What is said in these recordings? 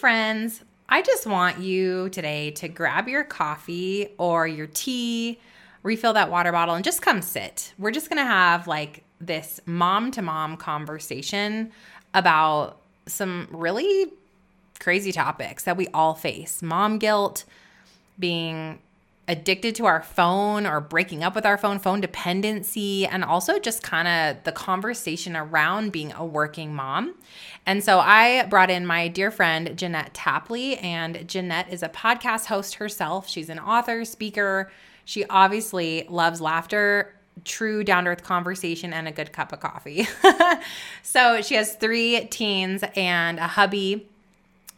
friends. I just want you today to grab your coffee or your tea, refill that water bottle, and just come sit. We're just gonna have like this mom to mom conversation about some really crazy topics that we all face mom guilt, being addicted to our phone or breaking up with our phone, phone dependency, and also just kind of the conversation around being a working mom. And so I brought in my dear friend, Jeanette Tapley, and Jeanette is a podcast host herself. She's an author, speaker. She obviously loves laughter true down to earth conversation and a good cup of coffee. so she has three teens and a hubby.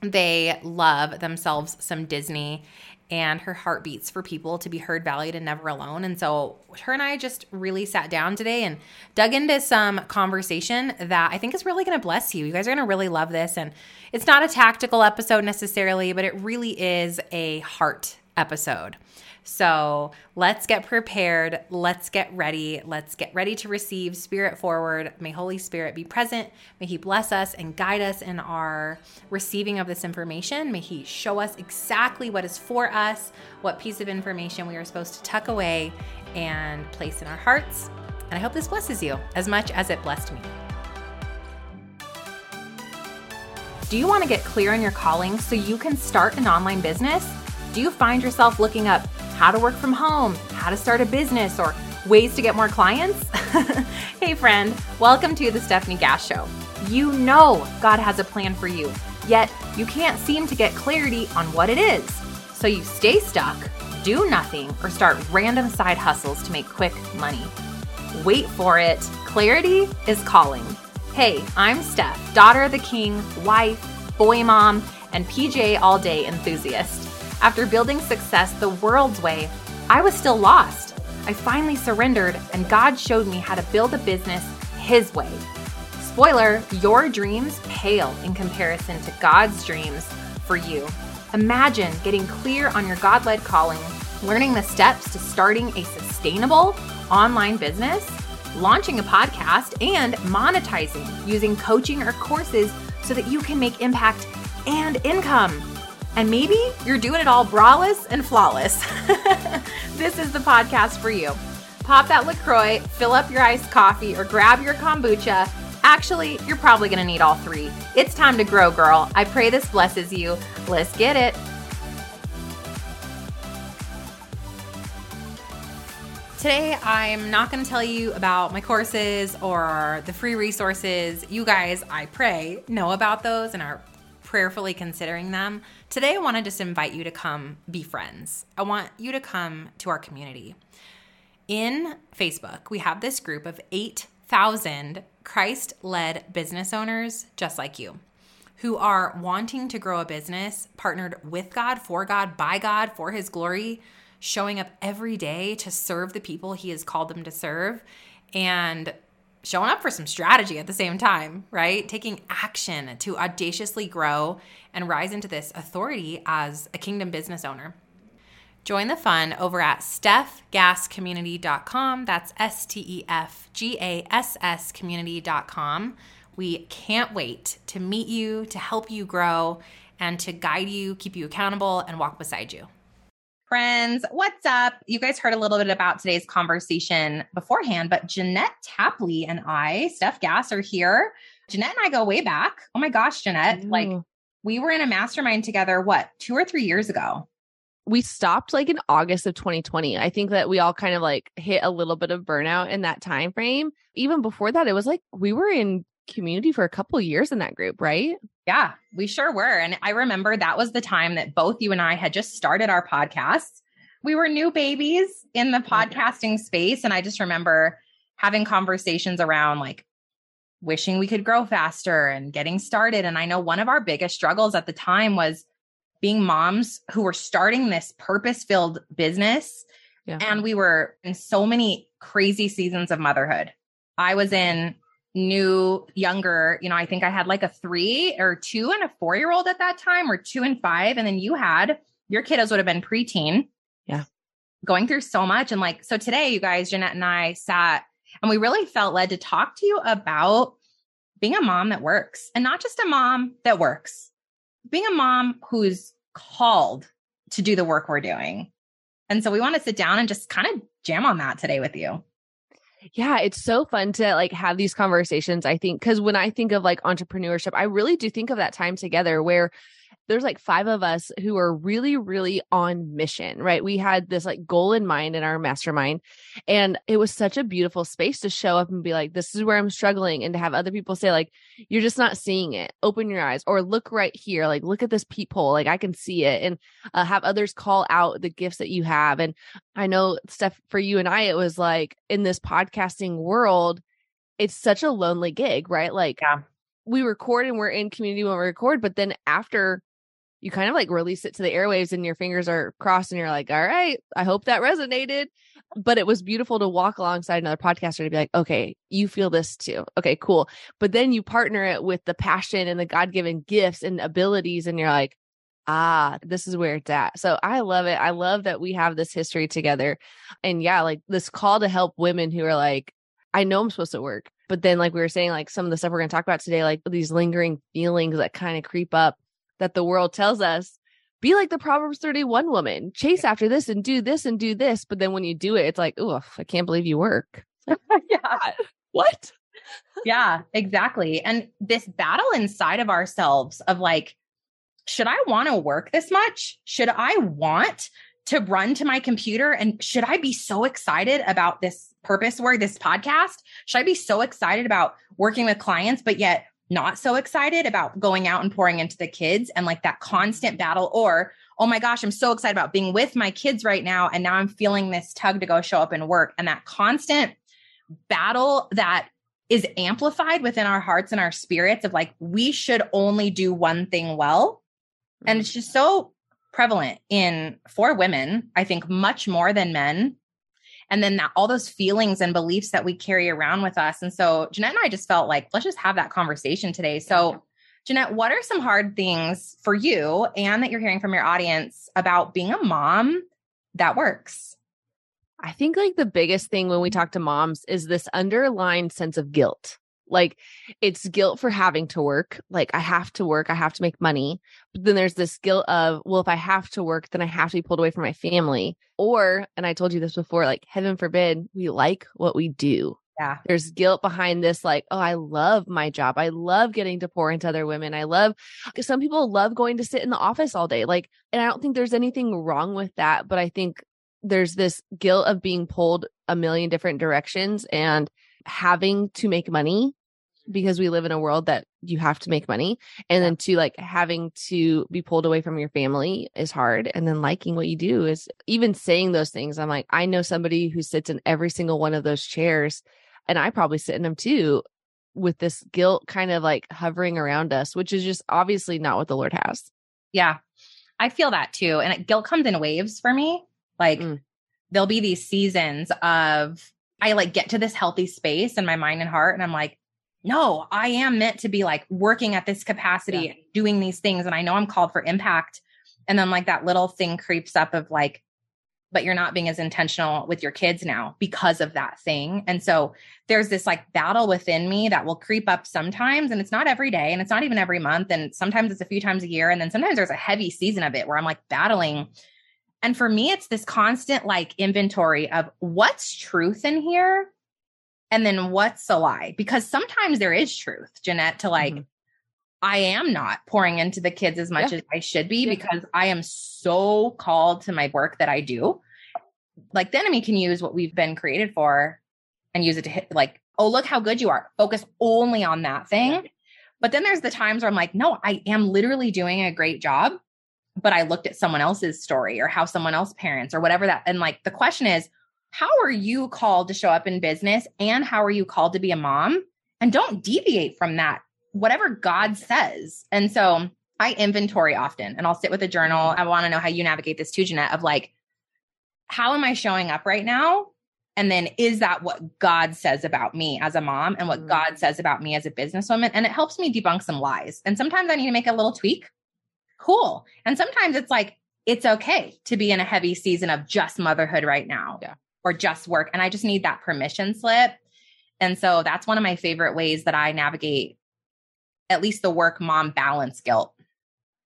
They love themselves some Disney and her heart beats for people to be heard, valued, and never alone. And so her and I just really sat down today and dug into some conversation that I think is really going to bless you. You guys are going to really love this. And it's not a tactical episode necessarily, but it really is a heart episode. So let's get prepared. Let's get ready. Let's get ready to receive Spirit forward. May Holy Spirit be present. May He bless us and guide us in our receiving of this information. May He show us exactly what is for us, what piece of information we are supposed to tuck away and place in our hearts. And I hope this blesses you as much as it blessed me. Do you want to get clear on your calling so you can start an online business? Do you find yourself looking up how to work from home, how to start a business, or ways to get more clients? hey, friend, welcome to the Stefanie Gass Show. You know God has a plan for you, yet you can't seem to get clarity on what it is. So you stay stuck, do nothing, or start random side hustles to make quick money. Wait for it. Clarity is calling. Hey, I'm Stef, daughter of the king, wife, boy mom, and PJ all day enthusiast. After building success the world's way, I was still lost. I finally surrendered, and God showed me how to build a business His way. Spoiler, your dreams pale in comparison to God's dreams for you. Imagine getting clear on your God led calling, learning the steps to starting a sustainable online business, launching a podcast, and monetizing using coaching or courses so that you can make impact and income. And maybe you're doing it all braless and flawless. this is the podcast for you. Pop that LaCroix, fill up your iced coffee, or grab your kombucha. Actually, you're probably gonna need all three. It's time to grow, girl. I pray this blesses you. Let's get it. Today, I'm not going to tell you about my courses or the free resources. You guys, I pray, know about those and are prayerfully considering them, today I want to just invite you to come be friends. I want you to come to our community. In Facebook, we have this group of 8,000 Christ led business owners just like you who are wanting to grow a business partnered with God, for God, by God, for His glory, showing up every day to serve the people He has called them to serve. And showing up for some strategy at the same time, right? Taking action to audaciously grow and rise into this authority as a kingdom business owner. Join the fun over at stefgasscommunity.com. That's S T E F G A S S community.com. We can't wait to meet you, to help you grow, and to guide you, keep you accountable, and walk beside you friends. What's up? You guys heard a little bit about today's conversation beforehand, but Jeanette Tapley and I, Stef Gass, are here. Jeanette and I go way back. Oh my gosh, Jeanette. Ooh. Like we were in a mastermind together, what, two or three years ago? We stopped like in August of 2020. I think that we all kind of like hit a little bit of burnout in that time frame. Even before that, it was like we were in community for a couple years in that group, right? Yeah, we sure were. And I remember that was the time that both you and I had just started our podcasts. We were new babies in the oh, podcasting space. And I just remember having conversations around like wishing we could grow faster and getting started. And I know one of our biggest struggles at the time was being moms who were starting this purpose filled business. Yeah. And we were in so many crazy seasons of motherhood. I was in new, younger, you know, I think I had like a three or two and a four year old at that time, or two and five. And then you had your kiddos would have been preteen. Yeah. Going through so much. And like, so today, you guys, Jeanette and I sat and we really felt led to talk to you about being a mom that works and not just a mom that works, being a mom who's called to do the work we're doing. And so we want to sit down and just kind of jam on that today with you. Yeah, it's so fun to like have these conversations. I think because when I think of like entrepreneurship, I really do think of that time together where there's like five of us who are really, really on mission, right? We had this like goal in mind in our mastermind. And it was such a beautiful space to show up and be like, this is where I'm struggling. And to have other people say, like, you're just not seeing it. Open your eyes or look right here. Like, look at this peephole. Like, I can see it. And uh, have others call out the gifts that you have. And I know, Stef, for you and I, it was like in this podcasting world, it's such a lonely gig, right? Like, yeah. we record and we're in community when we record, but then after you kind of like release it to the airwaves and your fingers are crossed and you're like, all right, I hope that resonated. But it was beautiful to walk alongside another podcaster to be like, okay, you feel this too. Okay, cool. But then you partner it with the passion and the God given gifts and abilities, and you're like, ah, this is where it's at. So I love it. I love that we have this history together. And yeah, like this call to help women who are like, I know I'm supposed to work. But then, like we were saying, like some of the stuff we're going to talk about today, like these lingering feelings that kind of creep up that the world tells us be like the Proverbs 31 woman, chase after this and do this and do this. But then when you do it, it's like, oh, I can't believe you work. yeah. What? yeah, exactly. And this battle inside of ourselves of like, should I want to work this much? Should I want to run to my computer? And should I be so excited about this purpose work, this podcast? Should I be so excited about working with clients, but yet not so excited about going out and pouring into the kids and like that constant battle or oh my gosh i'm so excited about being with my kids right now and now i'm feeling this tug to go show up and work. And that constant battle that is amplified within our hearts and our spirits of like we should only do one thing well. And mm. it's just so prevalent in for women i think much more than men and then that all those feelings and beliefs that we carry around with us. And so Jeanette and I just felt like let's just have that conversation today. So Jeanette, what are some hard things for you and that you're hearing from your audience about being a mom that works? I think like the biggest thing when we talk to moms is this underlying sense of guilt. Like it's guilt for having to work. Like I have to work, I have to make money. But then there's this guilt of, well, if I have to work, then I have to be pulled away from my family. Or, and I told you this before, like heaven forbid, we like what we do. Yeah. There's guilt behind this, like, oh, I love my job. I love getting to pour into other women. I love, some people love going to sit in the office all day. Like, and I don't think there's anything wrong with that. But I think there's this guilt of being pulled a million different directions and having to make money because we live in a world that you have to make money. And then to like having to be pulled away from your family is hard. And then liking what you do is even saying those things i'm like i know somebody who sits in every single one of those chairs and i probably sit in them too with this guilt kind of like hovering around us which is just obviously not what the lord has. Yeah. I feel that too. And guilt comes in waves for me. Like mm. there'll be these seasons of i like get to this healthy space in my mind and heart and i'm like no, I am meant to be like working at this capacity, yeah. doing these things. And I know I'm called for impact. And then like that little thing creeps up of like, but you're not being as intentional with your kids now because of that thing. And so there's this like battle within me that will creep up sometimes. And it's not every day and it's not even every month. And sometimes it's a few times a year. And then sometimes there's a heavy season of it where I'm like battling. And for me, it's this constant like inventory of what's truth in here and then what's a lie? Because sometimes there is truth, Jeanette, to like, mm-hmm. I am not pouring into the kids as much yeah. as I should be yeah. because I am so called to my work that I do. Like the enemy can use what we've been created for and use it to hit like, oh, look how good you are. Focus only on that thing. But then there's the times where I'm like, no, I am literally doing a great job. But I looked at someone else's story or how someone else parents or whatever that. And like the question is, how are you called to show up in business and how are you called to be a mom? And don't deviate from that, whatever God says. And so I inventory often and I'll sit with a journal. I want to know how you navigate this too, Jeanette, of like, how am I showing up right now? And then is that what God says about me as a mom and what mm-hmm. God says about me as a businesswoman? And it helps me debunk some lies. And sometimes I need to make a little tweak. Cool. And sometimes it's like, it's okay to be in a heavy season of just motherhood right now. Yeah or just work. And I just need that permission slip. And so that's one of my favorite ways that I navigate at least the work mom balance guilt.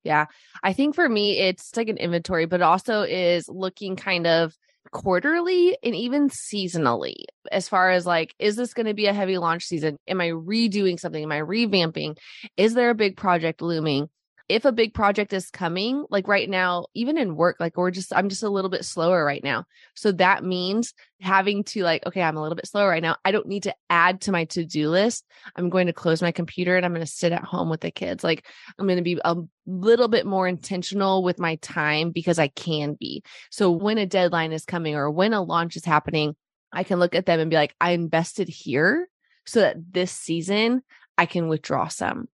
Yeah. I think for me, it's like an inventory, but also is looking kind of quarterly and even seasonally as far as like is this going to be a heavy launch season am i redoing something am i revamping is there a big project looming if a big project is coming, like right now, even in work, like we're just, I'm just a little bit slower right now. So that means having to like, okay, I'm a little bit slower right now. I don't need to add to my to do list. I'm going to close my computer and I'm going to sit at home with the kids. Like I'm going to be a little bit more intentional with my time because I can be. So when a deadline is coming or when a launch is happening, I can look at them and be like, I invested here so that this season I can withdraw some.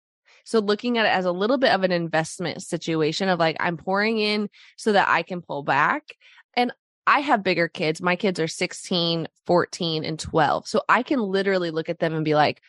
So looking at it as a little bit of an investment situation of like, I'm pouring in so that I can pull back. And I have bigger kids. My kids are 16, 14, and 12. So I can literally look at them and be like,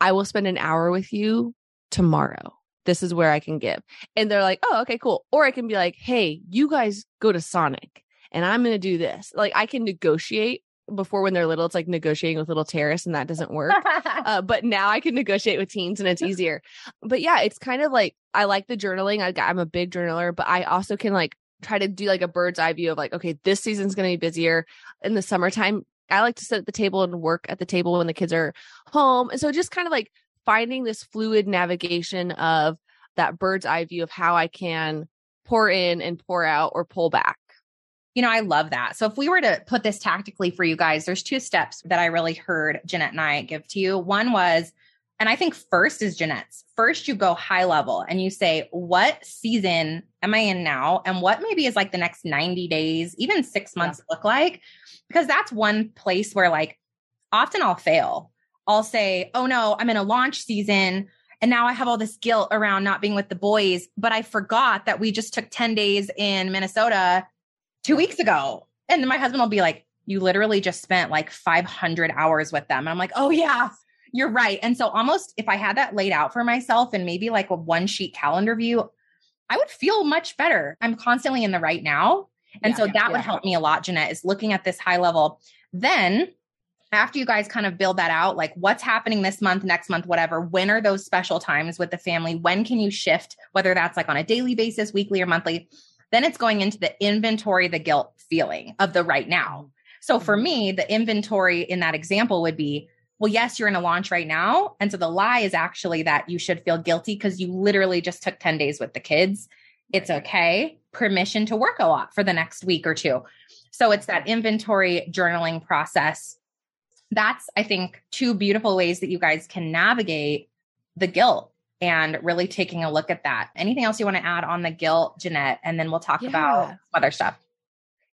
I will spend an hour with you tomorrow. This is where I can give. And they're like, oh, okay, cool. Or I can be like, hey, you guys go to Sonic and I'm going to do this. Like I can negotiate before when they're little, it's like negotiating with little terrorists and that doesn't work. uh, but now I can negotiate with teens and it's easier. But yeah, it's kind of like I like the journaling. I, I'm a big journaler, but I also can like try to do like a bird's eye view of like, okay, this season's going to be busier in the summertime. I like to sit at the table and work at the table when the kids are home. And so just kind of like finding this fluid navigation of that bird's eye view of how I can pour in and pour out or pull back. You know, I love that. So if we were to put this tactically for you guys, there's two steps that I really heard Jeanette and I give to you. One was, and I think first is Jeanette's. First, you go high level and you say, what season am I in now? And what maybe is like the next 90 days, even six months yeah. look like? Because that's one place where like often I'll fail. I'll say, oh no, I'm in a launch season. And now I have all this guilt around not being with the boys, but I forgot that we just took 10 days in Minnesota two weeks ago. And my husband will be like, you literally just spent like 500 hours with them. And I'm like, oh, yeah, you're right. And so, almost if I had that laid out for myself and maybe like a one sheet calendar view, I would feel much better. I'm constantly in the right now. And yeah, so, that yeah. would help me a lot, Jeanette, is looking at this high level. Then, after you guys kind of build that out, like what's happening this month, next month, whatever, when are those special times with the family? When can you shift, whether that's like on a daily basis, weekly, or monthly? Then it's going into the inventory, the guilt feeling of the right now. So for mm-hmm. me, the inventory in that example would be, well, yes, you're in a launch right now. And so the lie is actually that you should feel guilty because you literally just took 10 days with the kids. It's okay. Permission to work a lot for the next week or two. So it's that inventory journaling process. That's, I think, two beautiful ways that you guys can navigate the guilt and really taking a look at that. Anything else you want to add on the guilt, Jeanette? And then we'll talk yeah. about other stuff.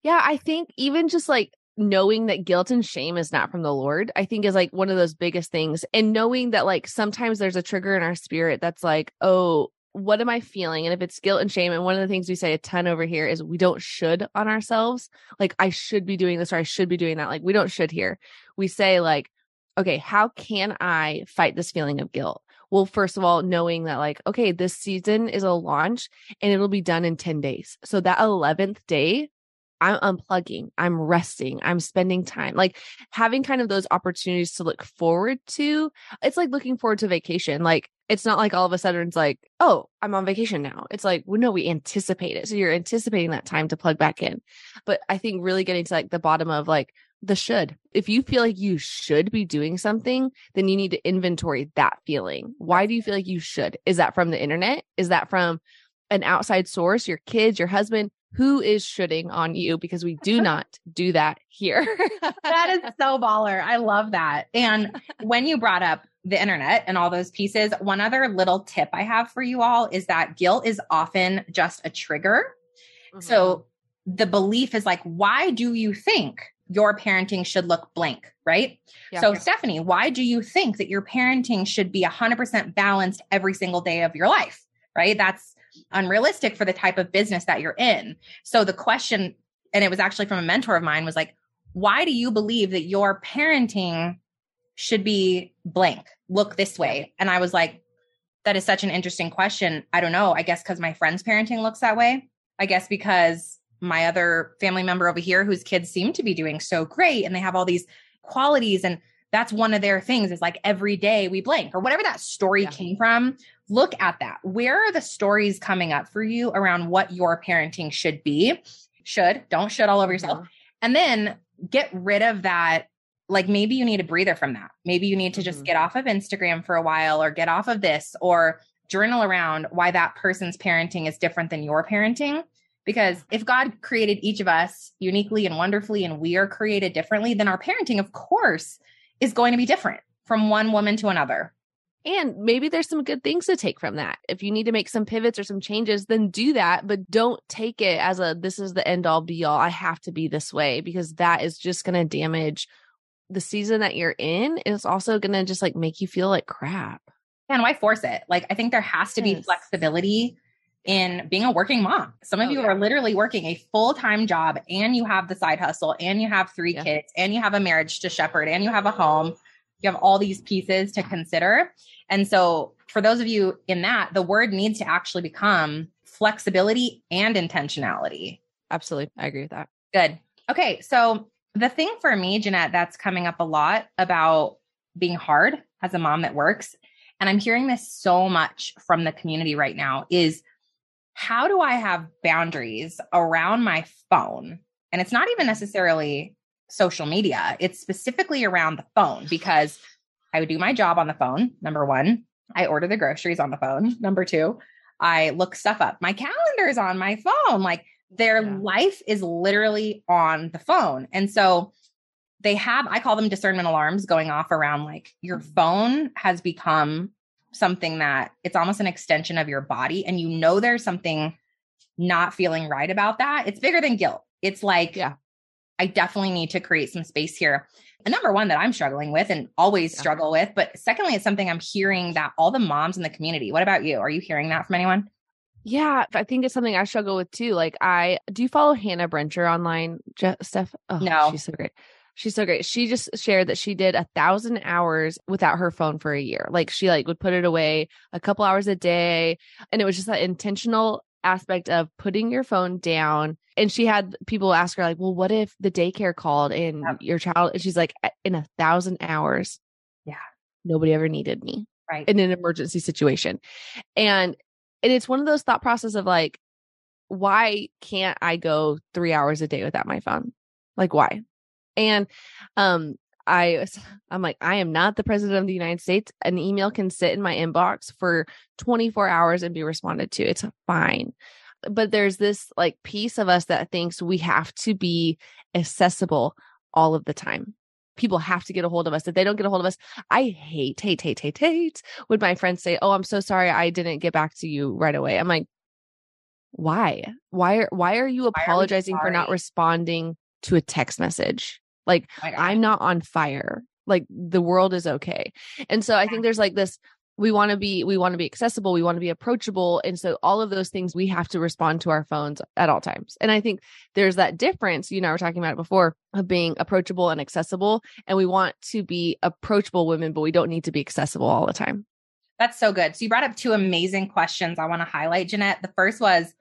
Yeah, I think even just like knowing that guilt and shame is not from the Lord, I think is like one of those biggest things. And knowing that like sometimes there's a trigger in our spirit that's like, oh, what am I feeling? And if it's guilt and shame, and one of the things we say a ton over here is we don't should on ourselves. Like, I should be doing this or I should be doing that. Like, we don't should here. We say, like, okay, how can I fight this feeling of guilt? Well, first of all, knowing that like, okay, this season is a launch and it'll be done in 10 days. So that 11th day, I'm unplugging, I'm resting, I'm spending time, like having kind of those opportunities to look forward to. It's like looking forward to vacation. Like it's not like all of a sudden it's like, oh, I'm on vacation now. It's like, well, no, we anticipate it. So you're anticipating that time to plug back in. But I think really getting to like the bottom of like, the should. If you feel like you should be doing something, then you need to inventory that feeling. Why do you feel like you should? Is that from the internet? Is that from an outside source, your kids, your husband? Who is shoulding on you? Because we do not do that here. that is so baller. I love that. And when you brought up the internet and all those pieces, one other little tip I have for you all is that guilt is often just a trigger. Mm-hmm. So the belief is like, why do you think your parenting should look blank, right? Yeah, so. Stefanie, why do you think that your parenting should be 100% balanced every single day of your life, right? That's unrealistic for the type of business that you're in. So, the question, and it was actually from a mentor of mine, was like, why do you believe that your parenting should be blank, look this way? And I was like, that is such an interesting question. I don't know. I guess because my friend's parenting looks that way. I guess because my other family member over here whose kids seem to be doing so great and they have all these qualities and that's one of their things is like every day we blank or whatever that story yeah. came from look at that. Where are the stories coming up for you around what your parenting should be? Should, don't should all over yourself. Mhm. And then get rid of that. Like maybe you need a breather from that. Maybe you need to just Mhm. get off of Instagram for a while or get off of this or journal around why that person's parenting is different than your parenting. Because if God created each of us uniquely and wonderfully, and we are created differently, then our parenting, of course, is going to be different from one woman to another. And maybe there's some good things to take from that. If you need to make some pivots or some changes, then do that, but don't take it as a this is the end all be all. I have to be this way because that is just going to damage the season that you're in. It's also going to just like make you feel like crap. And why force it? Like, I think there has to be Yes. flexibility in being a working mom. Some of Oh, you yeah. are literally working a full time job and you have the side hustle and you have three Yeah. kids and you have a marriage to shepherd and you have a home. You have all these pieces to consider. And so, for those of you in that, the word needs to actually become flexibility and intentionality. Absolutely. I agree with that. Good. Okay. So the thing for me, Jeanette, that's coming up a lot about being hard as a mom that works, and I'm hearing this so much from the community right now, is how do I have boundaries around my phone? And it's not even necessarily social media, it's specifically around the phone because I would do my job on the phone, number one. I order the groceries on the phone, number two. I look stuff up. My calendar is on my phone. Like their Yeah. life is literally on the phone. And so they have, I call them discernment alarms going off around like your mm-hmm. phone has become something that it's almost an extension of your body. And you know there's something not feeling right about that. It's bigger than guilt. It's like, Yeah. I definitely need to create some space here. And number one, that I'm struggling with and always Yeah. struggle with. But secondly, it's something I'm hearing that all the moms in the community, what about you? Are you hearing that from anyone? Yeah, I think it's something I struggle with too. Like, I do you follow Hannah Brencher online, Je- Stef? Oh, No. she's so great. She's so great. She just shared that she did a thousand hours without her phone for a year. Like, she like would put it away a couple hours a day, and it was just that intentional aspect of putting your phone down. And she had people ask her like, "Well, what if the daycare called and Yep. your child?" And she's like, "In a thousand hours, Yeah. nobody ever needed me." Right. in an emergency situation. And and it's one of those thought process of like, why can't I go three hours a day without my phone? Like why? And um I I'm like, I am not the president of the United States. An email can sit in my inbox for 24 hours and be responded to. It's fine. But there's this like piece of us that thinks we have to be accessible all of the time. People have to get a hold of us. If they don't get a hold of us, I hate, hate, hate, hate, hate when my friends say, Oh, I'm so sorry I didn't get back to you right away. I'm like, why? Why are why are you apologizing for not responding to a text message? Like Oh. I'm not on fire. Like the world is okay. And so I think there's like this we want to be we want to be accessible, we want to be approachable and so all of those things we have to respond to our phones at all times. And I think there's that difference, you and I were talking about it before, of being approachable and accessible and we want to be approachable women but we don't need to be accessible all the time. That's so good. So you brought up two amazing questions I want to highlight, Jeanette. The first was,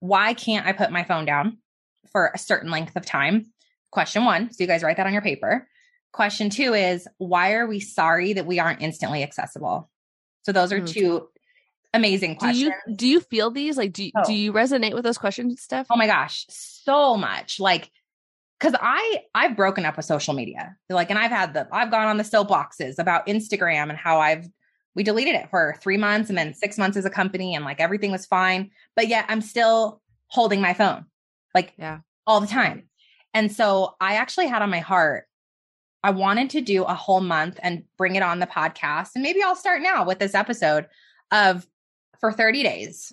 why can't I put my phone down for a certain length of time? Question one. So you guys write that on your paper. Question two is, why are we sorry that we aren't instantly accessible? So those are Mm. two amazing Do questions. you do you feel these like do you, Oh. do you resonate with those questions, Stef? oh my gosh, so much. Like, because I I've broken up with social media. Like, and I've had the I've gone on the soapboxes about Instagram and how I've we deleted it for three months and then six months as a company and like everything was fine. But yet I'm still holding my phone. Like Yeah. all the time. And so I actually had on my heart, I wanted to do a whole month and bring it on the podcast. And maybe I'll start now with this episode of for 30 days,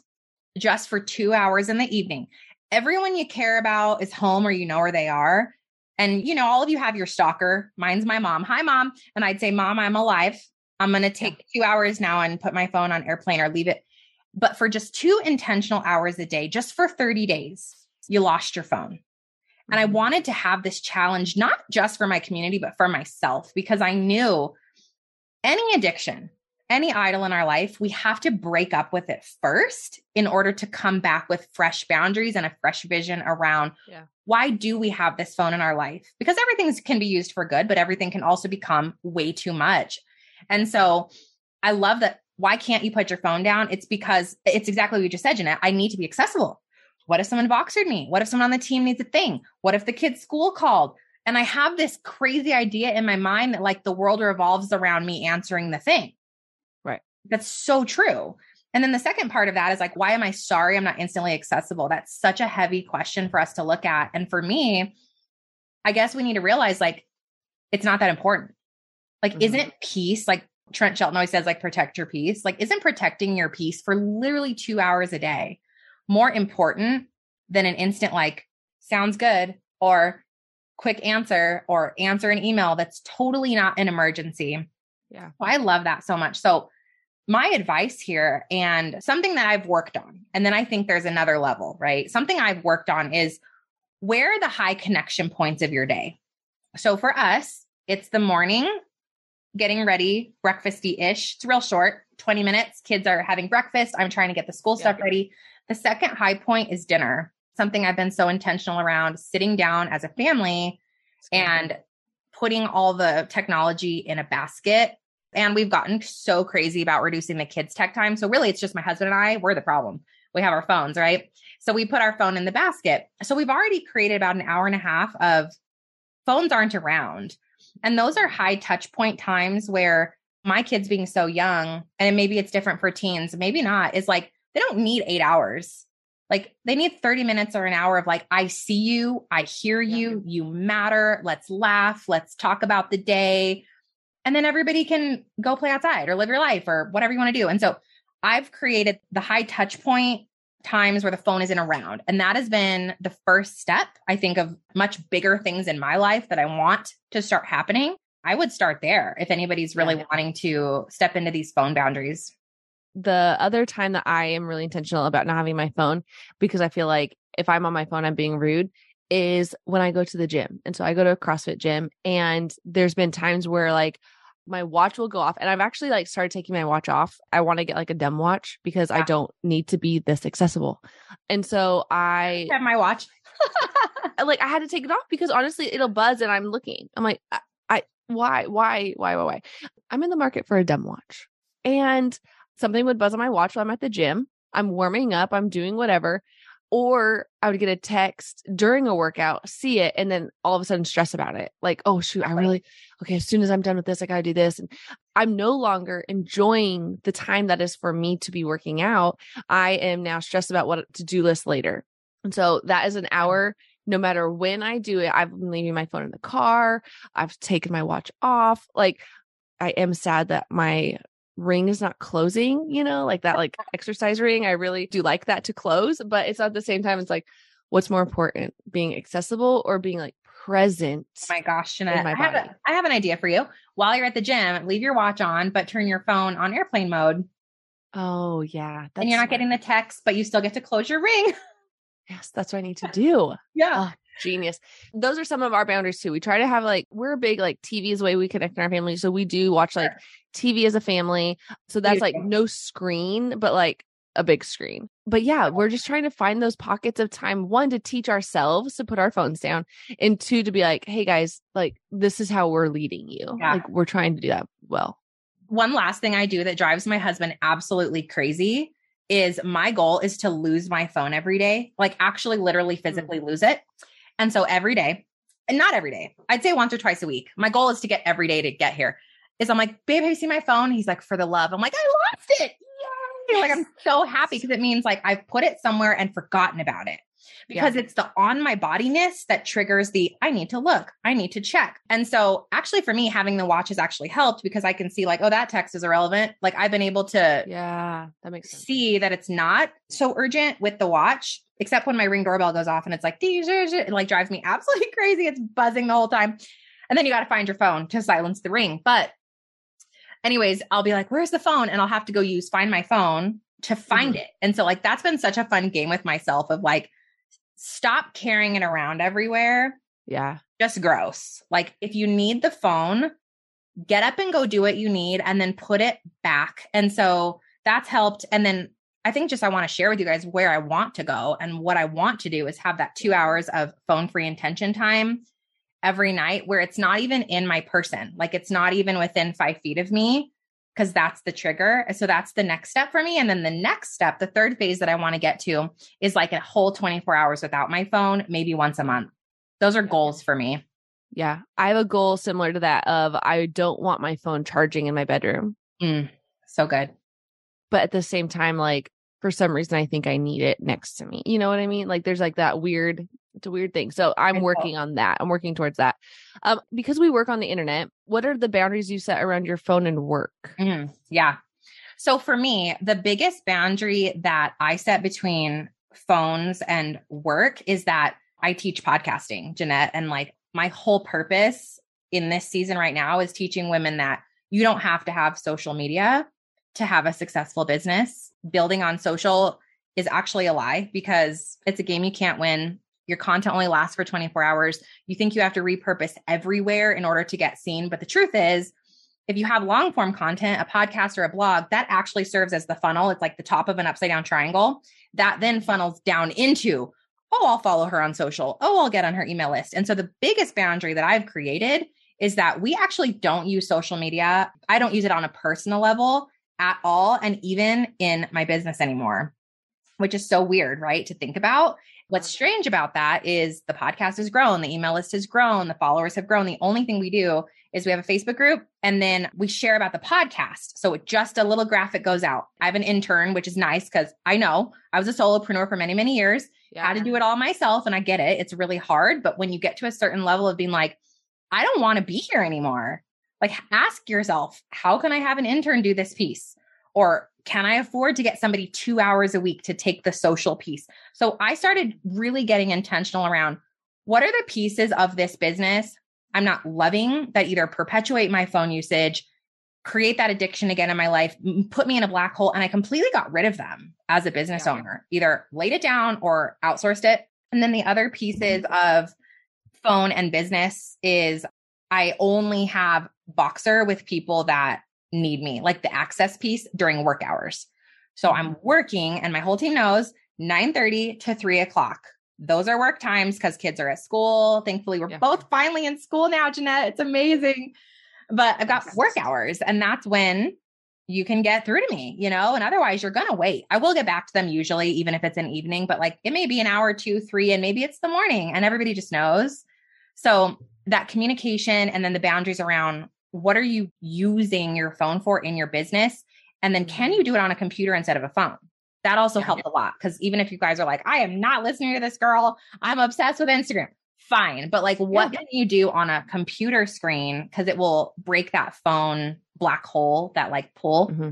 just for two hours in the evening. Everyone you care about is home or you know where they are. And, you know, all of you have your stalker. Mine's my mom. Hi, mom. And I'd say, Mom, I'm alive. I'm going to take two hours now and put my phone on airplane or leave it. But for just two intentional hours a day, just for 30 days, you lost your phone. And I Mhm. wanted to have this challenge, not just for my community, but for myself, because I knew any addiction, any idol in our life, we have to break up with it first in order to come back with fresh boundaries and a fresh vision around Yeah. why do we have this phone in our life? Because everything can be used for good, but everything can also become way too much. And so I love that why can't you put your phone down? It's because it's exactly what you just said, Jeanette. I need to be accessible. What if someone Voxered me? What if someone on the team needs a thing? What if the kid's school called? And I have this crazy idea in my mind that like the world revolves around me answering the thing. Right. That's so true. And then the second part of that is like, why am I sorry I'm not instantly accessible? That's such a heavy question for us to look at. And for me, I guess we need to realize like, it's not that important. Like, mm-hmm. isn't peace like Trent Shelton always says, like, protect your peace? Like, isn't protecting your peace for literally two hours a day more important than an instant, like, sounds good or quick answer or answer an email that's totally not an emergency? Yeah. I love that so much. So, my advice here and something that I've worked on, and then I think there's another level, right? Something I've worked on is where are the high connection points of your day? So for us, it's the morning, getting ready, breakfasty ish. It's real short, 20 minutes. Kids are having breakfast. I'm trying to get the school yeah. stuff ready. The second high point is dinner, something I've been so intentional around sitting down as a family and putting all the technology in a basket and we've gotten so crazy about reducing the kids' tech time. So really, it's just my husband and I. We're the problem. We have our phones, right? So we put our phone in the basket. So we've already created about an hour and a half of phones aren't around. And those are high touch point times where my kids being so young, and maybe it's different for teens, maybe not, is like they don't need eight hours. Like they need 30 minutes or an hour of like, I see you, I hear you, you matter. Let's laugh, let's talk about the day and then everybody can go play outside or live your life or whatever you want to do. And so I've created the high touch point times where the phone isn't around. And that has been the first step, I think, of much bigger things in my life that I want to start happening. I would start there if anybody's really yeah. wanting to step into these phone boundaries. The other time that I am really intentional about not having my phone, because I feel like if I'm on my phone, I'm being rude, is when I go to the gym. And so I go to a CrossFit gym and there's been times where like my watch will go off and I've actually like started taking my watch off. I want to get like a dumb watch because yeah. I don't need to be this accessible. And so I have my watch. like I had to take it off because honestly it'll buzz and I'm looking. I'm like I, I why why why why why? I'm in the market for a dumb watch. And something would buzz on my watch while I'm at the gym. I'm warming up, I'm doing whatever or I would get a text during a workout, see it, and then all of a sudden stress about it. Like, oh, shoot, I really, okay, as soon as I'm done with this, I got to do this. And I'm no longer enjoying the time that is for me to be working out. I am now stressed about what to do list later. And so that is an hour. No matter when I do it, I've been leaving my phone in the car. I've taken my watch off. Like, I am sad that my ring is not closing, you know, like that like exercise ring. I really do like that to close, but it's at the same time, it's like, what's more important, being accessible or being like present? Oh my gosh, Jeanette, my I, have a, I have an idea for you. While you're at the gym, leave your watch on, but turn your phone on airplane mode. Oh yeah. and you're not smart. getting the text, but you still get to close your ring. Yes, that's what I need to do. yeah. Genius. Those are some of our boundaries too. We try to have like we're big like TV is the way we connect in our family. So we do watch like TV as a family. So that's like no screen, but like a big screen. But yeah, we're just trying to find those pockets of time one to teach ourselves to put our phones down and two to be like, "Hey guys, like this is how we're leading you." Yeah. Like we're trying to do that well. One last thing I do that drives my husband absolutely crazy is my goal is to lose my phone every day, like actually literally physically mm-hmm. lose it. And so every day, and not every day, I'd say once or twice a week. My goal is to get every day to get here. Is I'm like, babe, have you seen my phone? He's like, for the love. I'm like, I lost it. Yay! Like I'm so happy because it means like I've put it somewhere and forgotten about it because yeah. it's the on my bodiness that triggers the I need to look, I need to check. And so, actually, for me, having the watch has actually helped because I can see, like, oh, that text is irrelevant. Like, I've been able to, yeah, that makes sense. see that it's not so urgent with the watch, except when my ring doorbell goes off and it's like, it like drives me absolutely crazy. It's buzzing the whole time. And then you got to find your phone to silence the ring. But, anyways, I'll be like, where's the phone? And I'll have to go use find my phone to find mm-hmm. it. And so, like, that's been such a fun game with myself of like, stop carrying it around everywhere. Yeah. Just gross. Like if you need the phone, get up and go do what you need and then put it back. And so that's helped. And then I think just I want to share with you guys where I want to go and what I want to do is have that two hours of phone free intention time every night where it's not even in my person. Like it's not even within five feet of me. Because that's the trigger. So that's the next step for me. And then the next step, the third phase that I want to get to is like a whole 24 hours without my phone, maybe once a month. Those are goals for me. Yeah. I have a goal similar to that of I don't want my phone charging in my bedroom. Mm, so good. But at the same time, like for some reason, I think I need it next to me. You know what I mean? Like there's like that weird, it's a weird thing. So I'm working on that. I'm working towards that. Um, because we work on the internet, what are the boundaries you set around your phone and work? Mm, yeah. So for me, the biggest boundary that I set between phones and work is that I teach podcasting, Jeanette, and like my whole purpose in this season right now is teaching women that you don't have to have social media to have a successful business. Building on social is actually a lie because it's a game you can't win. Your content only lasts for 24 hours. You think you have to repurpose everywhere in order to get seen. But the truth is, if you have long form content, a podcast or a blog, that actually serves as the funnel. It's like the top of an upside down triangle that then funnels down into, oh, I'll follow her on social. Oh, I'll get on her email list. And so the biggest boundary that I've created is that we actually don't use social media. I don't use it on a personal level at all, and even in my business anymore, which is so weird, right? To think about. What's strange about that is the podcast has grown, the email list has grown, the followers have grown. The only thing we do is we have a Facebook group and then we share about the podcast. So just a little graphic goes out. I have an intern, which is nice because I know I was a solopreneur for many, many years, yeah. had to do it all myself. And I get it. It's really hard. But when you get to a certain level of being like, I don't want to be here anymore, like ask yourself, how can I have an intern do this piece? Or can I afford to get somebody two hours a week to take the social piece? So I started really getting intentional around what are the pieces of this business I'm not loving that either perpetuate my phone usage, create that addiction again in my life, put me in a black hole. And I completely got rid of them as a business yeah. owner, either laid it down or outsourced it. And then the other pieces of phone and business is I only have Boxer with people that need me, like the access piece during work hours. So I'm mm-hmm. working and my whole team knows 9 30 to 3 o'clock. Those are work times because kids are at school. Thankfully, we're yeah. both finally in school now, Jeanette. It's amazing. But I've got work hours, and that's when you can get through to me, you know, and otherwise you're going to wait. I will get back to them usually, even if it's an evening, but like it may be an hour, two, three, and maybe it's the morning and everybody just knows. So that communication and then the boundaries around what are you using your phone for in your business? And then can mm-hmm. you do it on a computer instead of a phone? That also yeah. helped a lot because even if you guys are like, I am not listening to this girl, I'm obsessed with Instagram. Fine. But like, what yeah. can you do on a computer screen? Because it will break that phone black hole, that like pull. Mm-hmm.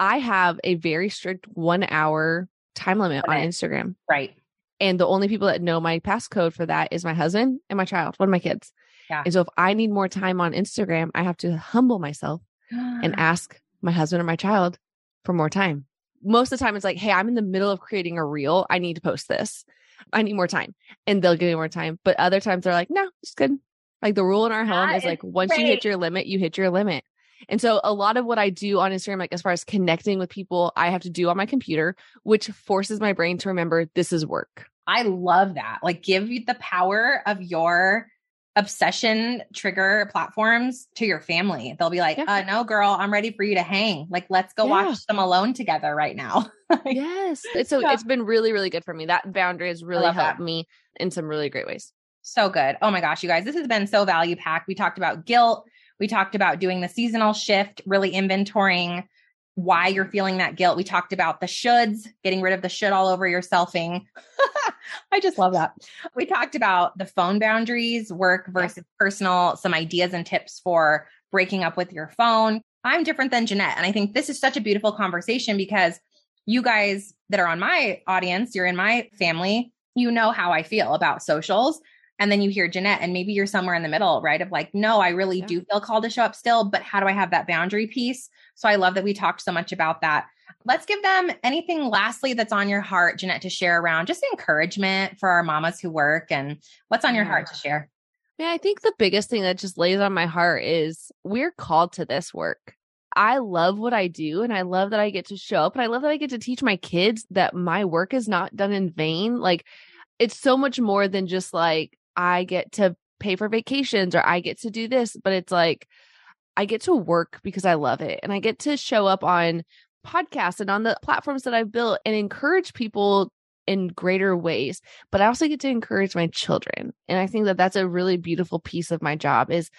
I have a very strict one hour time limit on Instagram. Right. And the only people that know my passcode for that is my husband and my child, one of my kids. Yeah. And so if I need more time on Instagram, I have to humble myself and ask my husband or my child for more time. Most of the time, it's like, hey, I'm in the middle of creating a reel. I need to post this. I need more time. And they'll give me more time. But other times they're like, no, it's good. Like the rule in our home is like, once you hit your limit, you hit your limit. And so a lot of what I do on Instagram, like as far as connecting with people, I have to do on my computer, which forces my brain to remember this is work. I love that. Like give you the power of your obsession trigger platforms to your family. They'll be like, yeah. uh, no, girl, I'm ready for you to hang. Like, let's go yeah. watch them alone together right now. yes. It's so yeah. it's been really, really good for me. That boundary has really helped that. me in some really great ways. So good. Oh my gosh, you guys, this has been so value packed. We talked about guilt. We talked about doing the seasonal shift, really inventorying why you're feeling that guilt. We talked about the shoulds, getting rid of the should all over your selfing. I just love that. We talked about the phone boundaries, work versus yeah. personal, some ideas and tips for breaking up with your phone. I'm different than Jeanette. And I think this is such a beautiful conversation because you guys that are on my audience, you're in my family, you know how I feel about socials. And then you hear Jeanette, and maybe you're somewhere in the middle, right? Of like, no, I really yeah. do feel called to show up still, but how do I have that boundary piece? So I love that we talked so much about that. Let's give them anything lastly that's on your heart, Jeanette, to share around just encouragement for our mamas who work and what's on your heart to share. Yeah, I think the biggest thing that just lays on my heart is we're called to this work. I love what I do and I love that I get to show up and I love that I get to teach my kids that my work is not done in vain. Like it's so much more than just like I get to pay for vacations or I get to do this, but it's like I get to work because I love it and I get to show up on podcasts and on the platforms that I've built and encourage people in greater ways but i also get to encourage my children. And i think that that's a really beautiful piece of my job is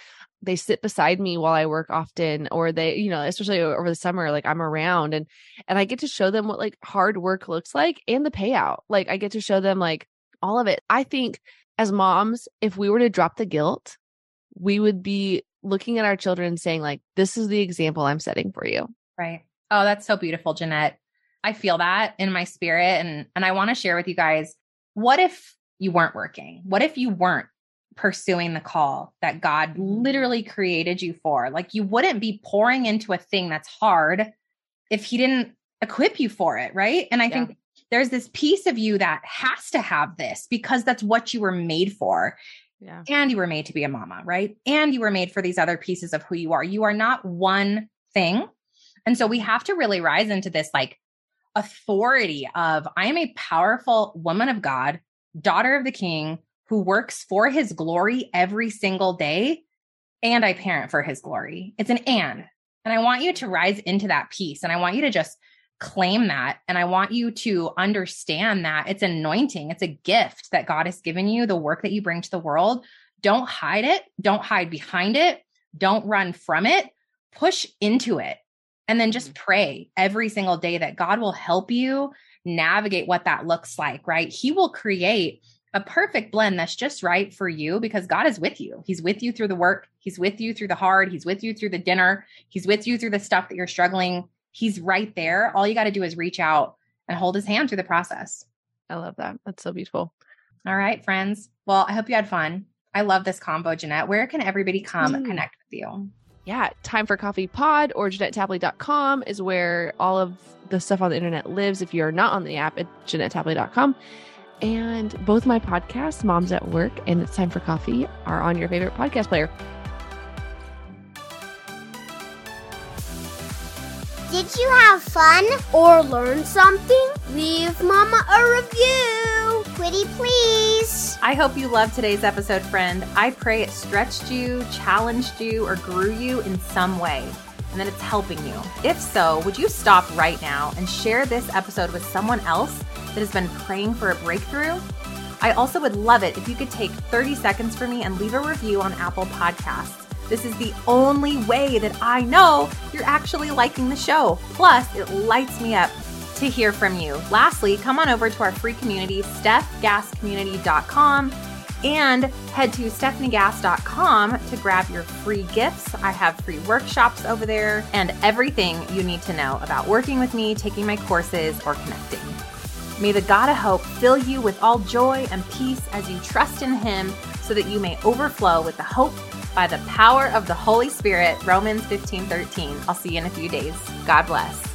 they sit beside me while i work often or they you know especially over the summer like i'm around and and i get to show them what like hard work looks like and the payout. Like i get to show them like all of it. I think as moms if we were to drop the guilt we would be looking at our children saying like this is the example i'm setting for you. Right oh that's so beautiful jeanette i feel that in my spirit and and i want to share with you guys what if you weren't working what if you weren't pursuing the call that god mm-hmm. literally created you for like you wouldn't be pouring into a thing that's hard if he didn't equip you for it right and i yeah. think there's this piece of you that has to have this because that's what you were made for yeah. And you were made to be a mama, right? And you were made for these other pieces of who you are. You are not one thing. And so we have to really rise into this like authority of I am a powerful woman of God, daughter of the king who works for his glory every single day. And I parent for his glory. It's an and. And I want you to rise into that piece. And I want you to just claim that. And I want you to understand that it's anointing, it's a gift that God has given you, the work that you bring to the world. Don't hide it, don't hide behind it, don't run from it, push into it. And then just mm-hmm. pray every single day that God will help you navigate what that looks like, right? He will create a perfect blend that's just right for you because God is with you. He's with you through the work, He's with you through the hard, He's with you through the dinner, He's with you through the stuff that you're struggling he's right there. All you got to do is reach out and hold his hand through the process. I love that. That's so beautiful. All right, friends. Well, I hope you had fun. I love this combo, Jeanette. Where can everybody come mm. connect with you? Yeah, time for coffee pod or JeanetteTapley.com is where all of the stuff on the internet lives. If you're not on the app, at JeanetteTapley.com. And both my podcasts, Moms at Work and It's Time for Coffee, are on your favorite podcast player. Did you have fun or learn something? Leave Mama a review. Pretty please. I hope you loved today's episode, friend. I pray it stretched you, challenged you, or grew you in some way and that it's helping you. If so, would you stop right now and share this episode with someone else that has been praying for a breakthrough? I also would love it if you could take 30 seconds for me and leave a review on Apple Podcasts. This is the only way that I know you're actually liking the show. Plus, it lights me up to hear from you. Lastly, come on over to our free community, stefgasscommunity.com, and head to stefaniegass.com to grab your free gifts. I have free workshops over there and everything you need to know about working with me, taking my courses, or connecting. May the God of hope fill you with all joy and peace as you trust in Him so that you may overflow with the hope by the power of the Holy Spirit. Romans 15 13. I'll see you in a few days. God bless.